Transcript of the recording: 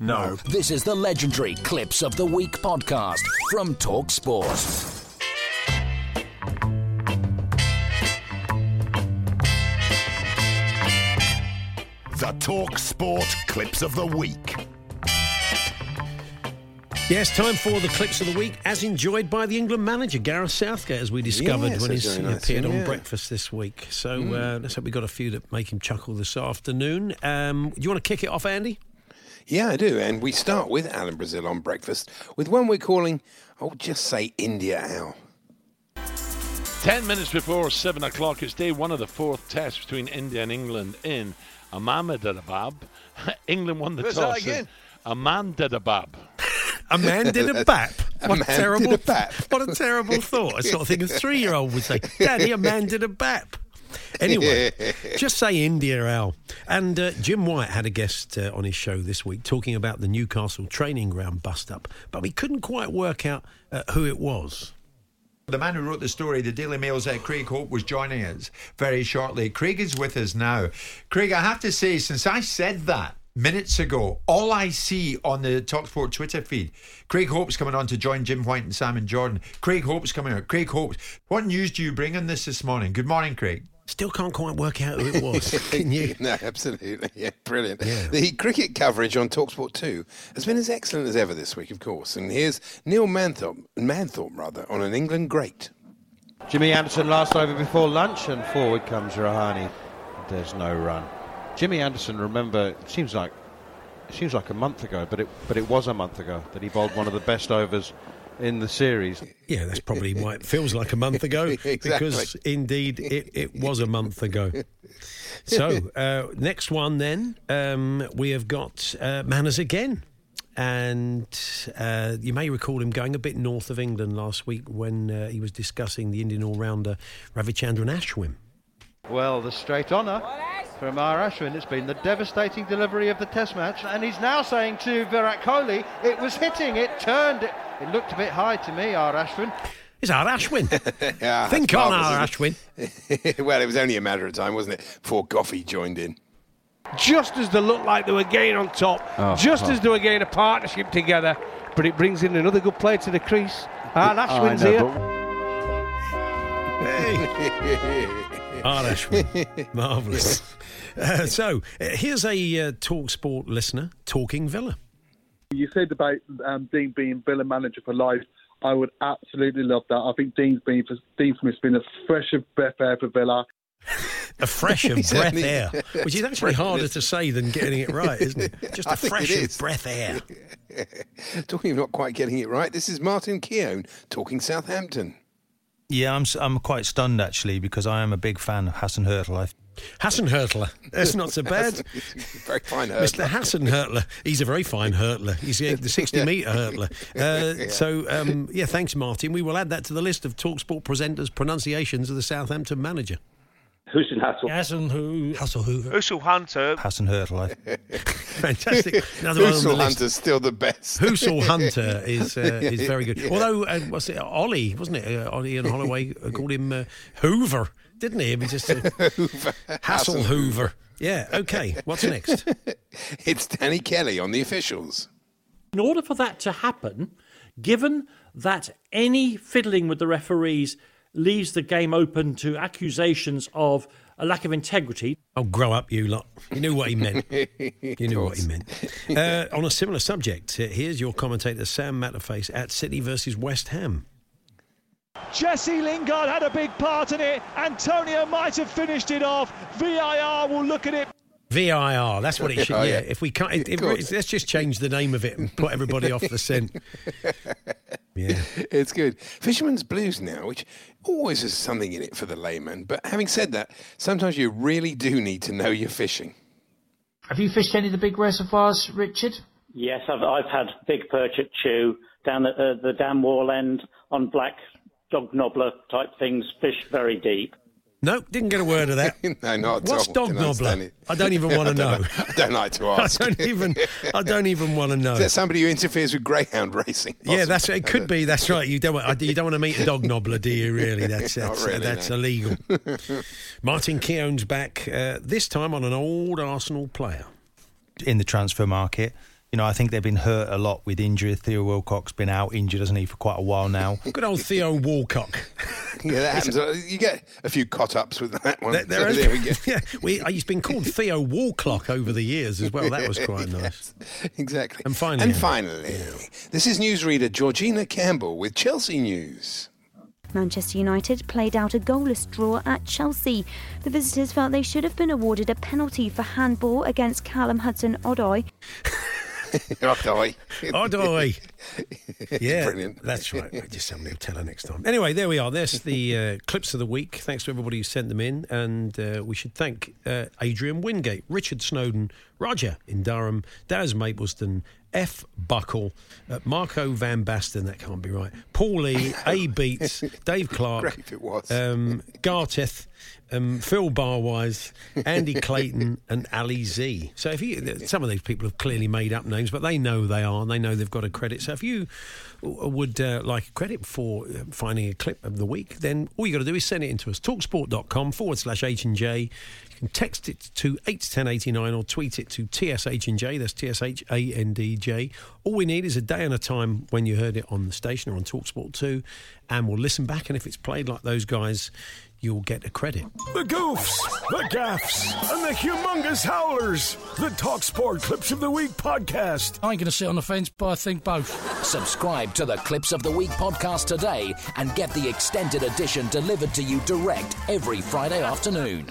No. This is the legendary Clips of the Week podcast from TalkSport. The TalkSport Clips of the Week. Yes, time for the clips of the week, as enjoyed by the England manager Gareth Southgate, as we discovered Yes, when he nice, appeared on yeah. breakfast this week. So uh, let's hope we got a few that make him chuckle this afternoon. Um, do you want to kick it off, Andy? Yeah, I do. And we start with Alan Brazil on breakfast with one we're calling, oh, just say India Al. Ten minutes before seven o'clock, it's day one of the fourth test between India and England in Ahmedabad. England won the Where's toss. that again? Ahmedabad. A man did a bap. A What man a terrible, did a bap. what a terrible thought. I sort of think a three-year-old would say, "Daddy, a man did a bap." Anyway, just say India, Al. And uh, Jim White had a guest uh, on his show this week talking about the Newcastle training ground bust-up, but we couldn't quite work out uh, who it was. The man who wrote the story, the Daily Mail's uh, Craig Hope, was joining us very shortly. Craig is with us now. Craig, I have to say, since I said that minutes ago, all I see on the Talksport Twitter feed, Craig Hope's coming on to join Jim White and Simon Jordan. Craig Hope's coming out. Craig Hope's. What news do you bring on this this morning? Good morning, Craig. Still can't quite work out who it was. Can you? no, absolutely. Yeah, brilliant. Yeah. The cricket coverage on Talksport 2 has been as excellent as ever this week, of course. And here's Neil Manthorpe, Manthorpe rather, on an England great. Jimmy Anderson last over before lunch, and forward comes Rahane. There's no run. Jimmy Anderson, remember, it seems like it seems like a month ago, but it but it was a month ago that he bowled one of the best overs in the series. Yeah, that's probably why it feels like a month ago, Exactly. because indeed it, it was a month ago. So, uh, next one then, um, we have got uh, Manners again. And uh, you may recall him going a bit north of England last week when uh, he was discussing the Indian all rounder Ravichandran Ashwin. Well, the straight honour from R. Ashwin. It's been the devastating delivery of the Test match, and he's now saying to Virat Kohli, "It was hitting, it turned, it, it looked a bit high to me, R. Ashwin." It's R. Ashwin. Yeah, Think that's on marvellous, R. Ashwin. well, it was only a matter of time, wasn't it, before Goughie joined in. just as they looked like they were getting on top, Oh, just oh. as they were getting a partnership together. But it brings in another good player to the crease. And Ashwin's I know, here. but R. Ashwin. Marvellous. Uh, so, uh, here's a uh, Talk Sport listener talking Villa. You said about um, Dean being Villa manager for life. I would absolutely love that. I think Dean's been for Dean Smith's been a fresh of breath air for Villa. A fresh of breath only- air, which is actually harder to say than getting it right, isn't it? Just a think fresh it of breath air. Talking of not quite getting it right, this is Martin Keown talking Southampton. Yeah, I'm s- I'm quite stunned actually because I am a big fan of Hassan Hurtle. I Hassan Hurtler. That's not so bad. Very fine, Mr. Hurtler. Hassan Hurtler. He's a very fine hurtler. He's the 60 Yeah. metre hurtler. Uh, So, um, yeah, thanks, Martin. We will add that to the list of Talksport presenters' pronunciations of the Southampton manager. Hussein Hassel. Hassan Hu Hassan Hoover. Usul Hunter. Hassan Hurtle. I, Fantastic. Another one Usul list. Hunter's still the best. Hoosall Hunter is uh, is very good. Yeah. Although, uh, what's it, Ollie, wasn't it? Uh, Ollie and Holloway uh, called him uh, Hoover, didn't he? I mean, just uh, Hassel Hoover. Yeah, okay. What's next? It's Danny Kelly on the officials. In order for that to happen, given that any fiddling with the referees leaves the game open to accusations of a lack of integrity, Oh, grow up, you lot. You knew what he meant. You knew what he meant. Uh, on a similar subject, uh, here's your commentator, Sam Matterface, at City versus West Ham. Jesse Lingard had a big part in it. Antonio might have finished it off. VIR will look at it. VIR. That's what it should. Oh, yeah. yeah. If we can't, if, Of course. if, let's just change the name of it and put everybody off the scent. Yeah. It's good. Fisherman's Blues now, which always has something in it for the layman. But having said that, sometimes you really do need to know your fishing. Have you fished any of the big reservoirs, Richard? Yes, I've, I've had big perch at Chew down at uh, the dam wall end on black dog knobbler type things, fish very deep. Nope, didn't get a word of that. no, not at What's all. dog Can understand knobbler? it. I don't even want to know. I don't like to ask. I don't even. I don't even want to know. Is that somebody who interferes with greyhound racing? Yeah, that's Possibly. it. Could be. That's right. You don't. Want, you don't want to meet a dog knobbler, do you? Really? That's Not that's, really, that's no. illegal. Martin Keown's back uh, this time on an old Arsenal player. in the transfer market. You know, I think they've been hurt a lot with injury. Theo Wilcock's been out injured, hasn't he, for quite a while now. Good old Theo Walcock. Yeah, that happens. You get a few cot ups with that one. There, there has there we go. yeah, we, uh, he's been called Theo Walclock over the years as well. That was quite nice. Exactly. And finally, And finally, this is newsreader Georgina Campbell with Chelsea News. Manchester United played out a goalless draw at Chelsea. The visitors felt they should have been awarded a penalty for handball against Callum Hudson Odoi. Odoi. Odoi. Yeah, Brilliant. That's right. Just somebody will tell her next time. Anyway, there we are. There's the uh, clips of the week. Thanks to everybody who sent them in, and uh, we should thank uh, Adrian Wingate, Richard Snowden, Roger in Durham, Daz Mapleston, F. Buckle, uh, Marco Van Basten. That can't be right. Paul Lee, A. Beats, Dave Clark, if it was. um, Garteth, um, Phil Barwise, Andy Clayton, and Ali Z. So if you, some of these people have clearly made up names, but they know they are, and they know they've got a credit. So if you would uh, like a credit for uh, finding a clip of the week, then all you got to do is send it in to us. Talksport.com forward slash H and J. You can text it to eight to ten eighty nine or tweet it to TSH and J. That's T S H A N D J. All we need is a day and a time when you heard it on the station or on Talksport two, and we'll listen back. And if it's played like those guys, you'll get a credit. The goofs, the gaffs, and the humongous howlers. The Talksport Clips of the Week podcast. I ain't going to sit on the fence, but I think both. Subscribe to the Clips of the Week podcast today and get the extended edition delivered to you direct every Friday afternoon.